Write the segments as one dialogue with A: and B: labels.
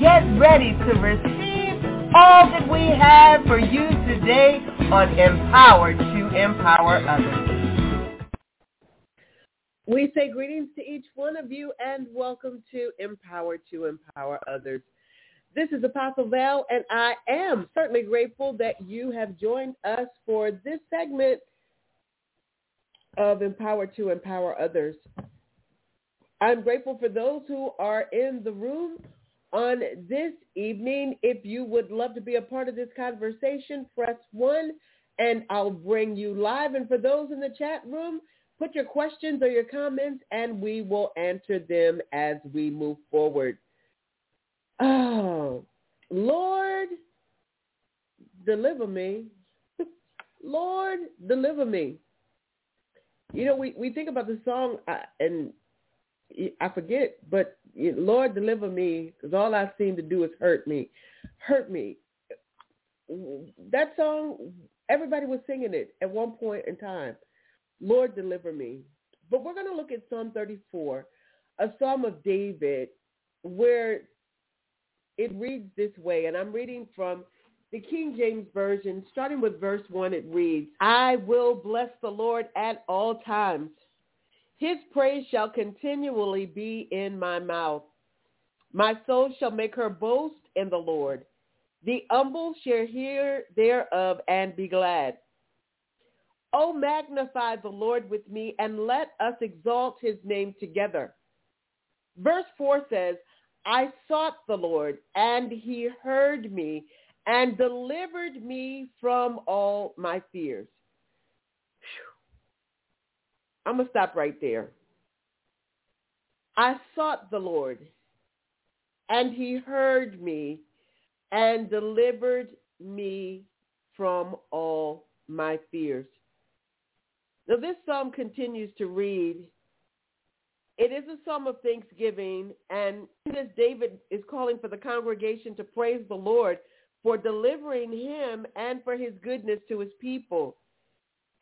A: get ready to receive all that we have for you today on Empower to Empower Others. We say greetings to each one of you and welcome to Empower to Empower Others. This is Apostle Val, and I am certainly grateful that you have joined us for this segment of Empower to Empower Others. I'm grateful for those who are in the room on this evening. If you would love to be a part of this conversation, press 1 and I'll bring you live. And for those in the chat room, put your questions or your comments and we will answer them as we move forward. Oh, Lord, deliver me. Lord, deliver me. You know, we, we think about the song uh, and I forget, but Lord deliver me because all I seem to do is hurt me, hurt me. That song, everybody was singing it at one point in time. Lord deliver me. But we're going to look at Psalm 34, a Psalm of David, where it reads this way, and I'm reading from the King James Version, starting with verse 1, it reads, I will bless the Lord at all times. His praise shall continually be in my mouth. My soul shall make her boast in the Lord. The humble shall hear thereof and be glad. O magnify the Lord with me and let us exalt his name together. Verse 4 says, I sought the Lord and he heard me and delivered me from all my fears. I'm going to stop right there. I sought the Lord, and he heard me and delivered me from all my fears. Now this psalm continues to read, it is a psalm of thanksgiving, and this David is calling for the congregation to praise the Lord for delivering him and for his goodness to his people.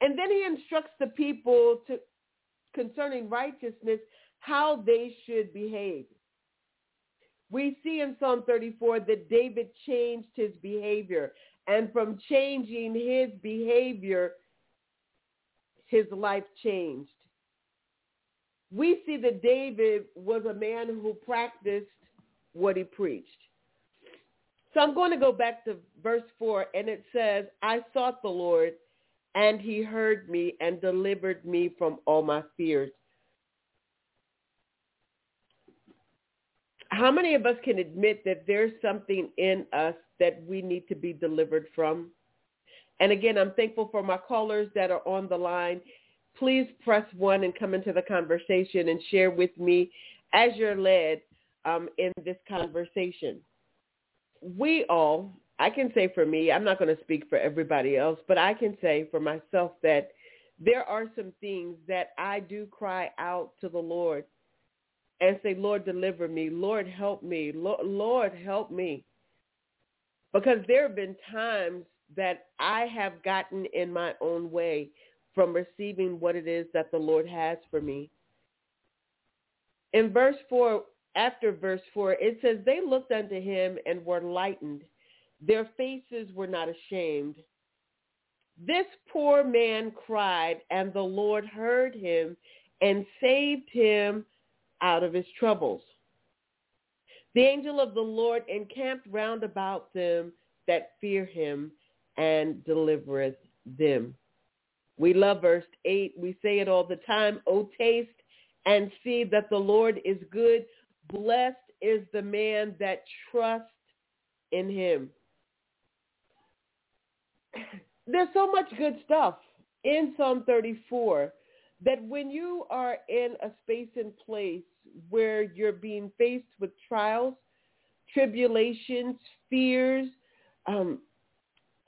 A: And then he instructs the people to concerning righteousness, how they should behave. We see in Psalm 34 that David changed his behavior. And from changing his behavior, his life changed. We see that David was a man who practiced what he preached. So I'm going to go back to verse 4, and it says, I sought the Lord, and he heard me and delivered me from all my fears. How many of us can admit that there's something in us that we need to be delivered from? And again, I'm thankful for my callers that are on the line. Please press one and come into the conversation and share with me as you're led um, in this conversation. We all, I can say for me, I'm not going to speak for everybody else, but I can say for myself that there are some things that I do cry out to the Lord and say, Lord, deliver me. Lord, help me. Lord, help me. Because there have been times that I have gotten in my own way from receiving what it is that the Lord has for me. In verse 4, after verse 4, it says, they looked unto him and were lightened their faces were not ashamed. This poor man cried, and the Lord heard him and saved him out of his troubles. The angel of the Lord encamped round about them that fear him and delivereth them. We love verse 8. We say it all the time. Oh, taste and see that the Lord is good. Blessed is the man that trusts in him there's so much good stuff in Psalm 34 that when you are in a space and place where you're being faced with trials, tribulations, fears, um,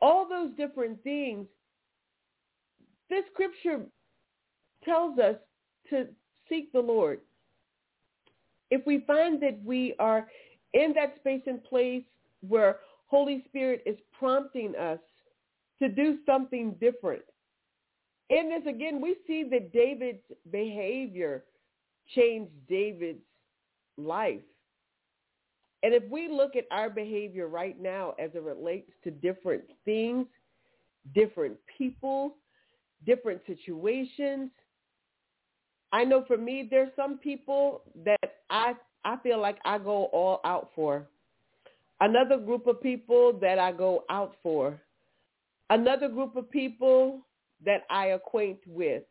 A: all those different things, this scripture tells us to seek the Lord. If we find that we are in that space and place where Holy Spirit is prompting us to do something different. In this, again, we see that David's behavior changed David's life. And if we look at our behavior right now as it relates to different things, different people, different situations, I know for me, there's some people that I I feel like I go all out for. Another group of people that I go out for. Another group of people that I acquaint with.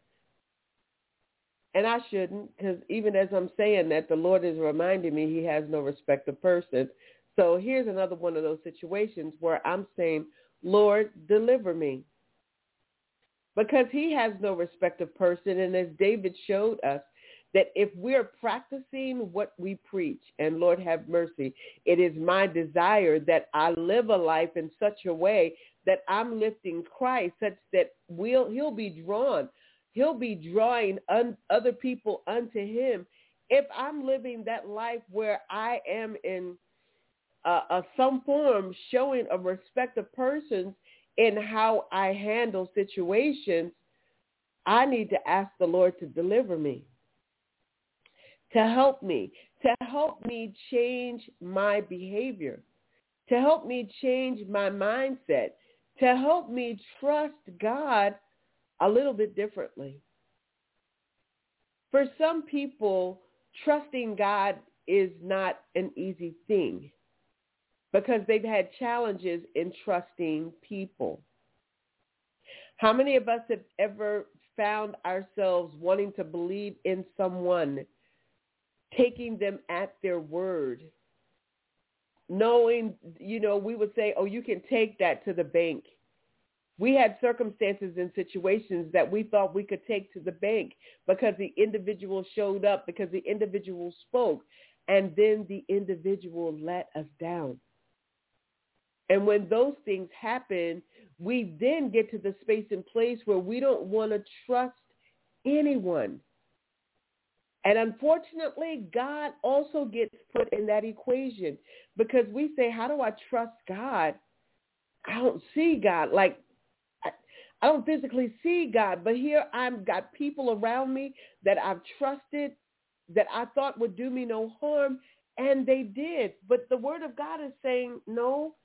A: And I shouldn't, because even as I'm saying that, the Lord is reminding me he has no respect of persons. So here's another one of those situations where I'm saying, Lord, deliver me. Because he has no respect of person. And as David showed us, that if we're practicing what we preach, and Lord have mercy, it is my desire that I live a life in such a way that I'm lifting Christ such that we'll, he'll be drawn. He'll be drawing un- other people unto him. If I'm living that life where I am in uh, uh, some form showing a respect of persons in how I handle situations, I need to ask the Lord to deliver me, to help me, to help me change my behavior, to help me change my mindset, to help me trust God a little bit differently. For some people, trusting God is not an easy thing because they've had challenges in trusting people. How many of us have ever found ourselves wanting to believe in someone, taking them at their word, knowing, you know, we would say, oh, you can take that to the bank we had circumstances and situations that we thought we could take to the bank because the individual showed up, because the individual spoke, and then the individual let us down. And when those things happen, we then get to the space and place where we don't want to trust anyone. And unfortunately, God also gets put in that equation because we say, how do I trust God? I don't see God. Like I don't physically see God, but here I've got people around me that I've trusted that I thought would do me no harm, and they did. But the word of God is saying, no,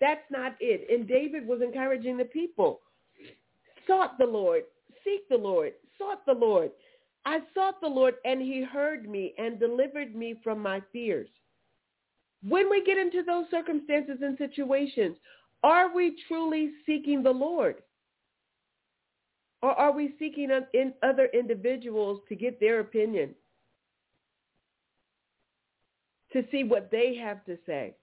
A: that's not it. And David was encouraging the people. Sought the Lord, seek the Lord, sought the Lord. I sought the Lord, and he heard me and delivered me from my fears. When we get into those circumstances and situations, are we truly seeking the Lord? Or are we seeking in other individuals to get their opinion? To see what they have to say?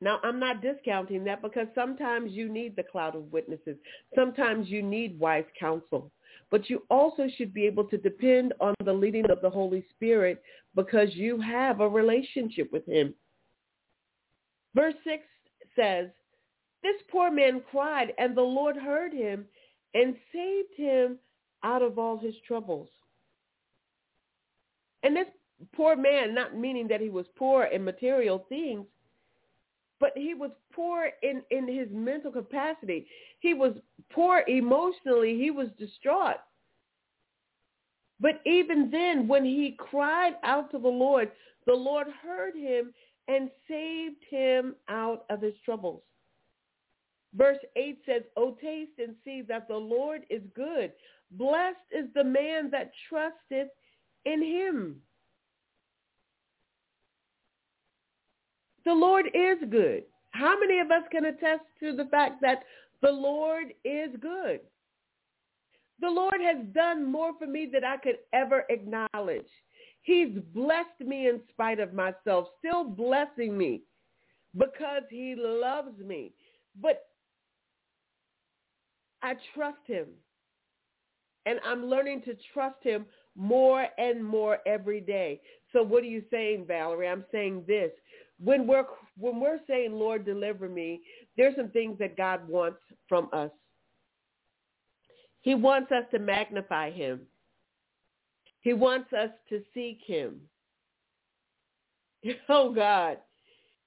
A: Now, I'm not discounting that because sometimes you need the cloud of witnesses. Sometimes you need wise counsel. But you also should be able to depend on the leading of the Holy Spirit because you have a relationship with him. Verse 6 says, this poor man cried and the Lord heard him and saved him out of all his troubles. And this poor man, not meaning that he was poor in material things, but he was poor in, in his mental capacity. He was poor emotionally. He was distraught. But even then, when he cried out to the Lord, the Lord heard him and saved him out of his troubles. Verse 8 says, O taste and see that the Lord is good. Blessed is the man that trusteth in him. The Lord is good. How many of us can attest to the fact that the Lord is good? The Lord has done more for me than I could ever acknowledge. He's blessed me in spite of myself, still blessing me because he loves me. But I trust him. And I'm learning to trust him more and more every day. So what are you saying, Valerie? I'm saying this. When we're when we're saying, Lord, deliver me, there's some things that God wants from us. He wants us to magnify him. He wants us to seek him. Oh God.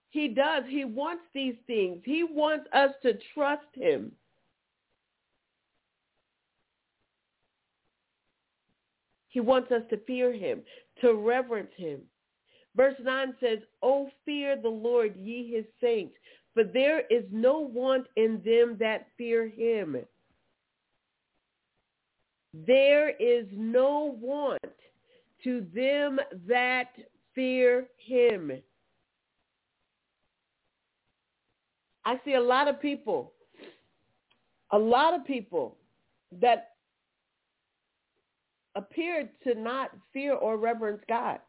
A: He does. He wants these things. He wants us to trust him. He wants us to fear him, to reverence him. Verse 9 says, O fear the Lord, ye his saints, for there is no want in them that fear him. There is no want to them that fear him. I see a lot of people, a lot of people that appear to not fear or reverence God.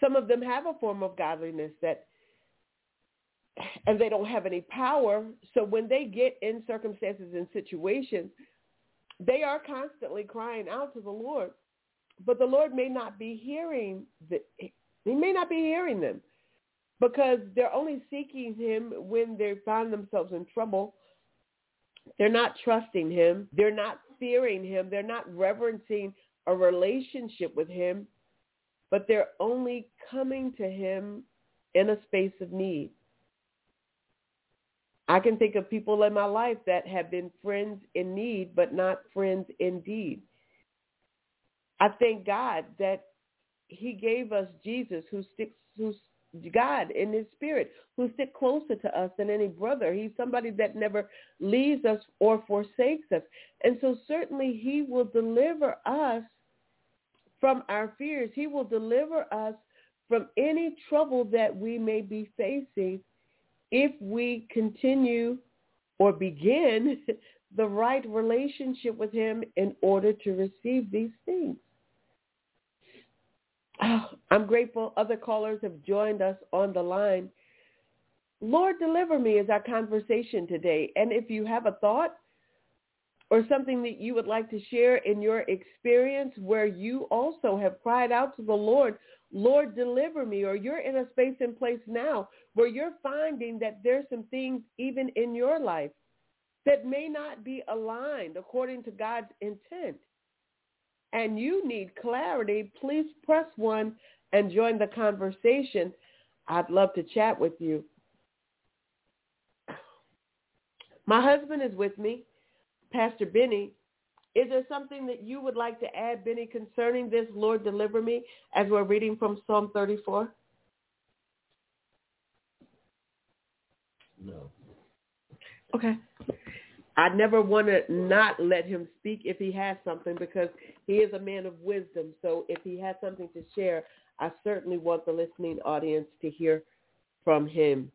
A: Some of them have a form of godliness that and they don't have any power. So when they get in circumstances and situations, they are constantly crying out to the Lord. But the Lord may not be hearing the, he may not be hearing them because they're only seeking him when they find themselves in trouble. They're not trusting him. They're not fearing him. They're not reverencing a relationship with him, but they're only coming to him in a space of need. I can think of people in my life that have been friends in need, but not friends indeed. I thank God that he gave us Jesus who sticks, who's God in his spirit, who sticks closer to us than any brother. He's somebody that never leaves us or forsakes us. And so certainly he will deliver us from our fears. He will deliver us from any trouble that we may be facing if we continue or begin the right relationship with him in order to receive these things. Oh, I'm grateful other callers have joined us on the line. Lord, deliver me is our conversation today. And if you have a thought or something that you would like to share in your experience where you also have cried out to the Lord, Lord, deliver me, or you're in a space and place now where you're finding that there's some things even in your life that may not be aligned according to God's intent and you need clarity, please press one and join the conversation. I'd love to chat with you. My husband is with me, Pastor Benny. Is there something that you would like to add, Benny, concerning this, Lord, deliver me, as we're reading from Psalm 34?
B: No.
A: Okay. I never want to not let him speak if he has something because he is a man of wisdom. So if he has something to share, I certainly want the listening audience to hear from him.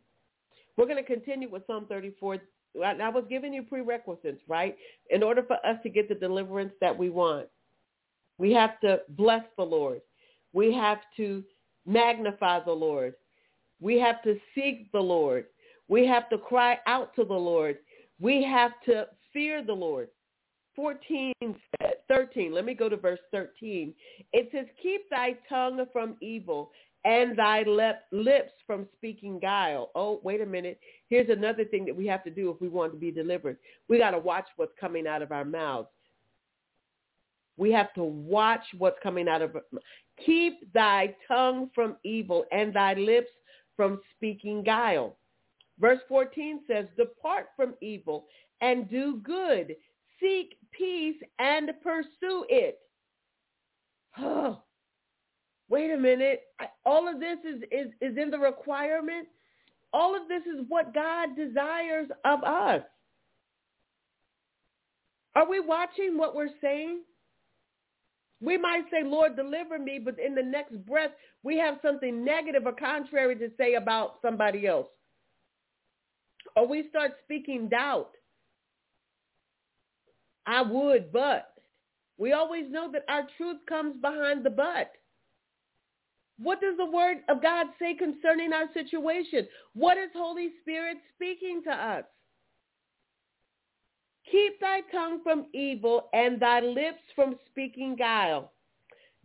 A: We're going to continue with Psalm 34. I was giving you prerequisites, right? In order for us to get the deliverance that we want, we have to bless the Lord. We have to magnify the Lord. We have to seek the Lord. We have to cry out to the Lord we have to fear the Lord. 14, 13, let me go to verse 13. It says, keep thy tongue from evil and thy lips from speaking guile. Oh, wait a minute. Here's another thing that we have to do if we want to be delivered. We got to watch what's coming out of our mouths. We have to watch what's coming out of Keep thy tongue from evil and thy lips from speaking guile. Verse 14 says, depart from evil and do good. Seek peace and pursue it. Oh, wait a minute. All of this is, is, is in the requirement. All of this is what God desires of us. Are we watching what we're saying? We might say, Lord, deliver me, but in the next breath, we have something negative or contrary to say about somebody else or we start speaking doubt. I would, but we always know that our truth comes behind the but. What does the word of God say concerning our situation? What is Holy Spirit speaking to us? Keep thy tongue from evil and thy lips from speaking guile.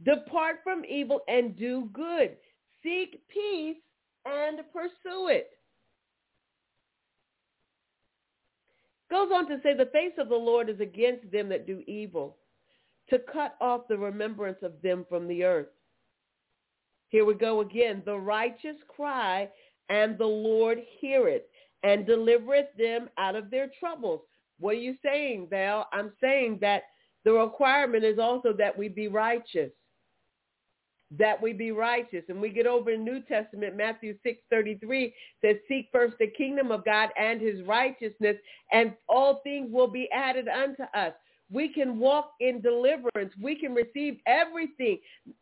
A: Depart from evil and do good. Seek peace and pursue it. Goes on to say, the face of the Lord is against them that do evil, to cut off the remembrance of them from the earth. Here we go again. The righteous cry, and the Lord heareth, and delivereth them out of their troubles. What are you saying, Val? I'm saying that the requirement is also that we be righteous that we be righteous. And we get over in New Testament, Matthew 6.33 says, seek first the kingdom of God and his righteousness, and all things will be added unto us. We can walk in deliverance. We can receive everything,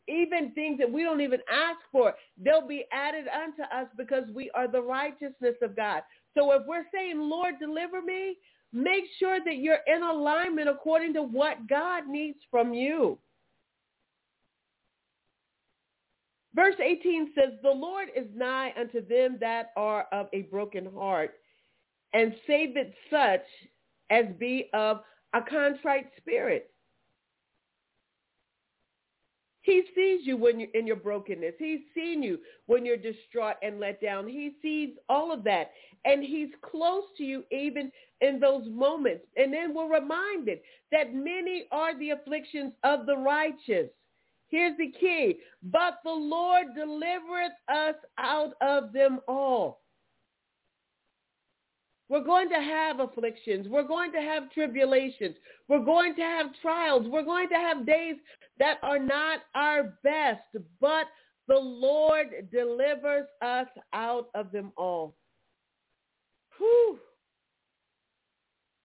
A: even things that we don't even ask for. They'll be added unto us because we are the righteousness of God. So if we're saying, Lord, deliver me, make sure that you're in alignment according to what God needs from you. Verse 18 says, The Lord is nigh unto them that are of a broken heart, and saveth such as be of a contrite spirit. He sees you when you're in your brokenness. He's seen you when you're distraught and let down. He sees all of that. And he's close to you even in those moments. And then we're reminded that many are the afflictions of the righteous. Here's the key. But the Lord delivereth us out of them all. We're going to have afflictions. We're going to have tribulations. We're going to have trials. We're going to have days that are not our best, but the Lord delivers us out of them all. Whew.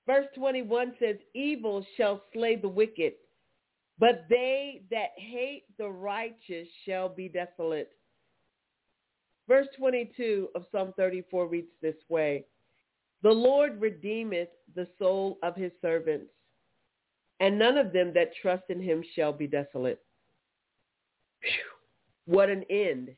A: Verse 21 says, evil shall slay the wicked, but they that hate the righteous shall be desolate. Verse 22 of Psalm 34 reads this way. The Lord redeemeth the soul of his servants, and none of them that trust in him shall be desolate. Whew, what an end.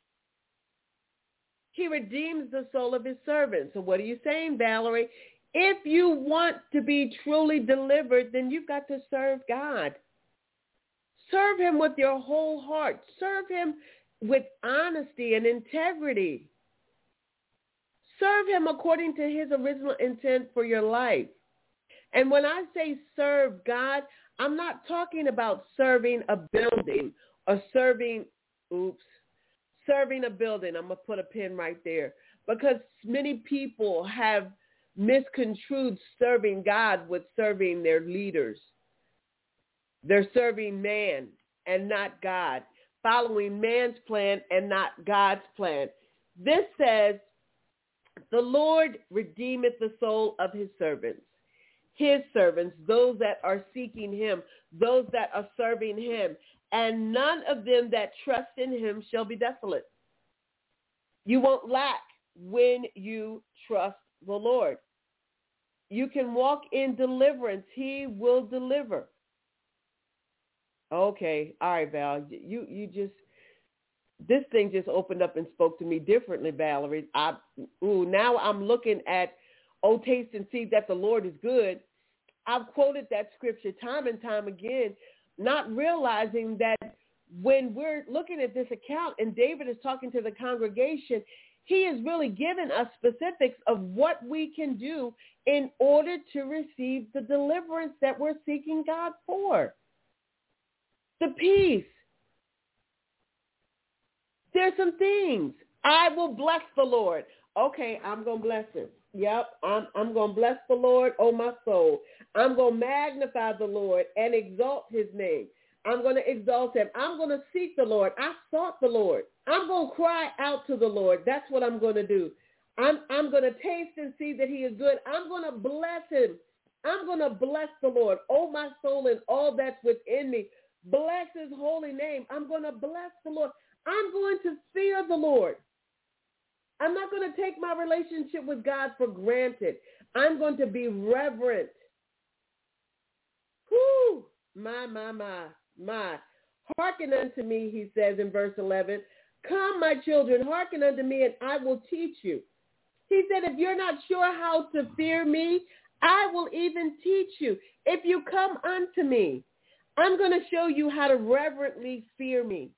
A: He redeems the soul of his servants. So what are you saying, Valerie? If you want to be truly delivered, then you've got to serve God. Serve him with your whole heart. Serve him with honesty and integrity. Serve him according to his original intent for your life. And when I say serve God, I'm not talking about serving a building or serving, oops, serving a building. I'm going to put a pin right there because many people have misconstrued serving God with serving their leaders. They're serving man and not God, following man's plan and not God's plan. This says, the Lord redeemeth the soul of his servants, his servants, those that are seeking him, those that are serving him, and none of them that trust in him shall be desolate. You won't lack when you trust the Lord. You can walk in deliverance. He will deliver. Okay, all right, Val. You you just this thing just opened up and spoke to me differently, Valerie. I ooh now I'm looking at oh taste and see that the Lord is good. I've quoted that scripture time and time again, not realizing that when we're looking at this account and David is talking to the congregation, he is really giving us specifics of what we can do in order to receive the deliverance that we're seeking God for the peace. There's some things. I will bless the Lord. Okay, I'm going to bless him. Yep, I'm, I'm going to bless the Lord, oh my soul. I'm going to magnify the Lord and exalt his name. I'm going to exalt him. I'm going to seek the Lord. I sought the Lord. I'm going to cry out to the Lord. That's what I'm going to do. I'm, I'm going to taste and see that he is good. I'm going to bless him. I'm going to bless the Lord, oh my soul and all that's within me. Bless his holy name. I'm going to bless the Lord. I'm going to fear the Lord. I'm not going to take my relationship with God for granted. I'm going to be reverent. Whoo! My, my, my, my. Hearken unto me, he says in verse 11. Come, my children, hearken unto me, and I will teach you. He said, if you're not sure how to fear me, I will even teach you. If you come unto me, I'm going to show you how to reverently fear me.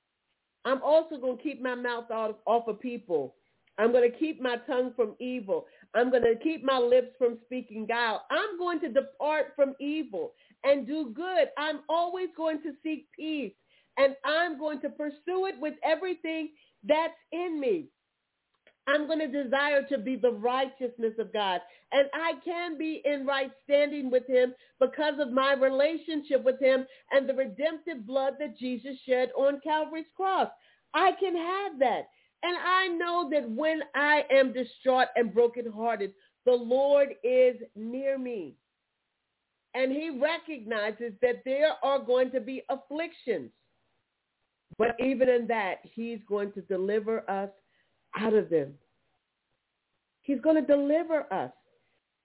A: I'm also going to keep my mouth off, off of people. I'm going to keep my tongue from evil. I'm going to keep my lips from speaking guile. I'm going to depart from evil and do good. I'm always going to seek peace and I'm going to pursue it with everything that's in me. I'm going to desire to be the righteousness of God. And I can be in right standing with him because of my relationship with him and the redemptive blood that Jesus shed on Calvary's cross. I can have that. And I know that when I am distraught and brokenhearted, the Lord is near me. And he recognizes that there are going to be afflictions. But even in that, he's going to deliver us out of them. He's going to deliver us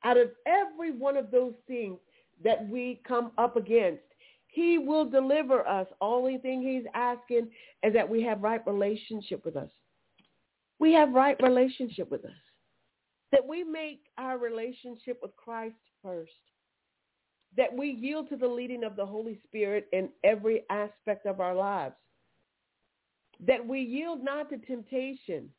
A: out of every one of those things that we come up against. He will deliver us. Only thing he's asking is that we have right relationship with us. We have right relationship with us. That we make our relationship with Christ first. That we yield to the leading of the Holy Spirit in every aspect of our lives. That we yield not to temptation,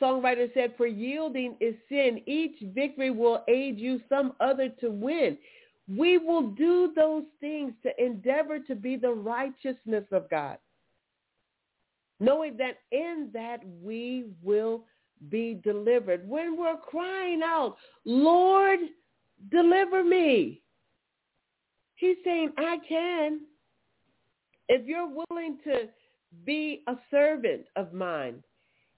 A: Songwriter said, for yielding is sin. Each victory will aid you some other to win. We will do those things to endeavor to be the righteousness of God, knowing that in that we will be delivered. When we're crying out, Lord, deliver me. He's saying, I can. If you're willing to be a servant of mine,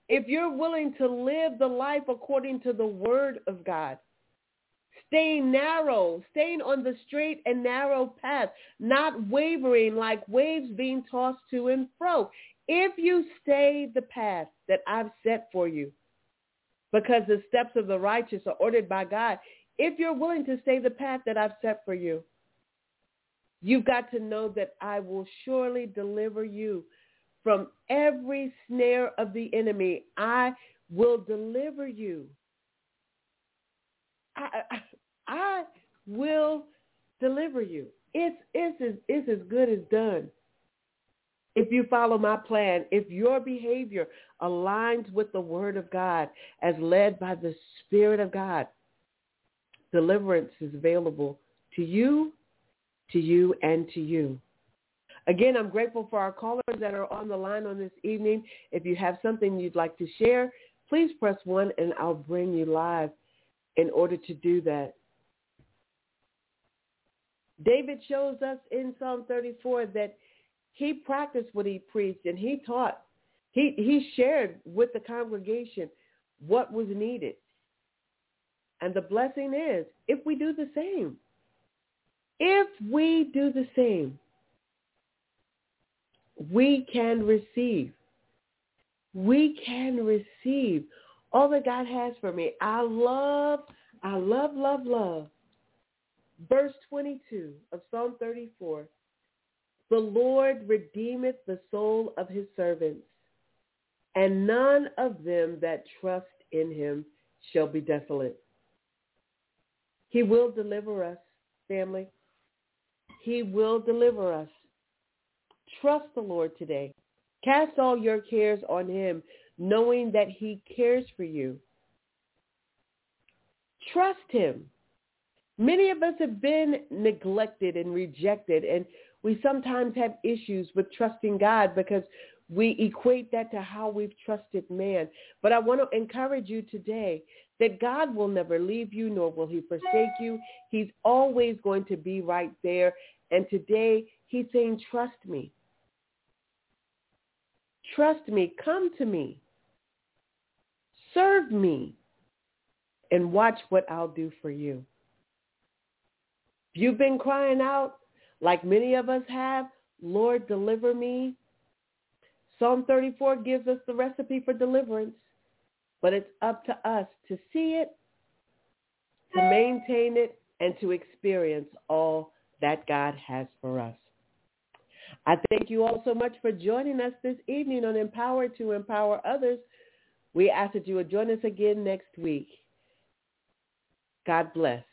A: if you're willing to live the life according to the word of God, staying narrow, staying on the straight and narrow path, not wavering like waves being tossed to and fro. If you stay the path that I've set for you, because the steps of the righteous are ordered by God, if you're willing to stay the path that I've set for you, you've got to know that I will surely deliver you from every snare of the enemy. I will deliver you. I, I, I will deliver you. It's, it's, it's as good as done. If you follow my plan, if your behavior aligns with the word of God as led by the Spirit of God, deliverance is available to you, to you, and to you. Again, I'm grateful for our callers that are on the line on this evening. If you have something you'd like to share, please press 1 and I'll bring you live in order to do that. David shows us in Psalm 34 that he practiced what he preached and he taught. He, he shared with the congregation what was needed. And the blessing is if we do the same. If we do the same, we can receive. We can receive all that God has for me. I love, I love, love, love. Verse 22 of Psalm 34. The Lord redeemeth the soul of his servants, and none of them that trust in him shall be desolate. He will deliver us, family. He will deliver us. Trust the Lord today. Cast all your cares on him, knowing that he cares for you. Trust him. Many of us have been neglected and rejected, and we sometimes have issues with trusting God because we equate that to how we've trusted man. But I want to encourage you today that God will never leave you, nor will he forsake you. He's always going to be right there. And today he's saying, trust me. Trust me. Come to me. Serve me. And watch what I'll do for you. If you've been crying out, like many of us have, Lord, deliver me. Psalm 34 gives us the recipe for deliverance, but it's up to us to see it, to maintain it, and to experience all that God has for us. I thank you all so much for joining us this evening on Empower to Empower Others. We ask that you would join us again next week. God bless.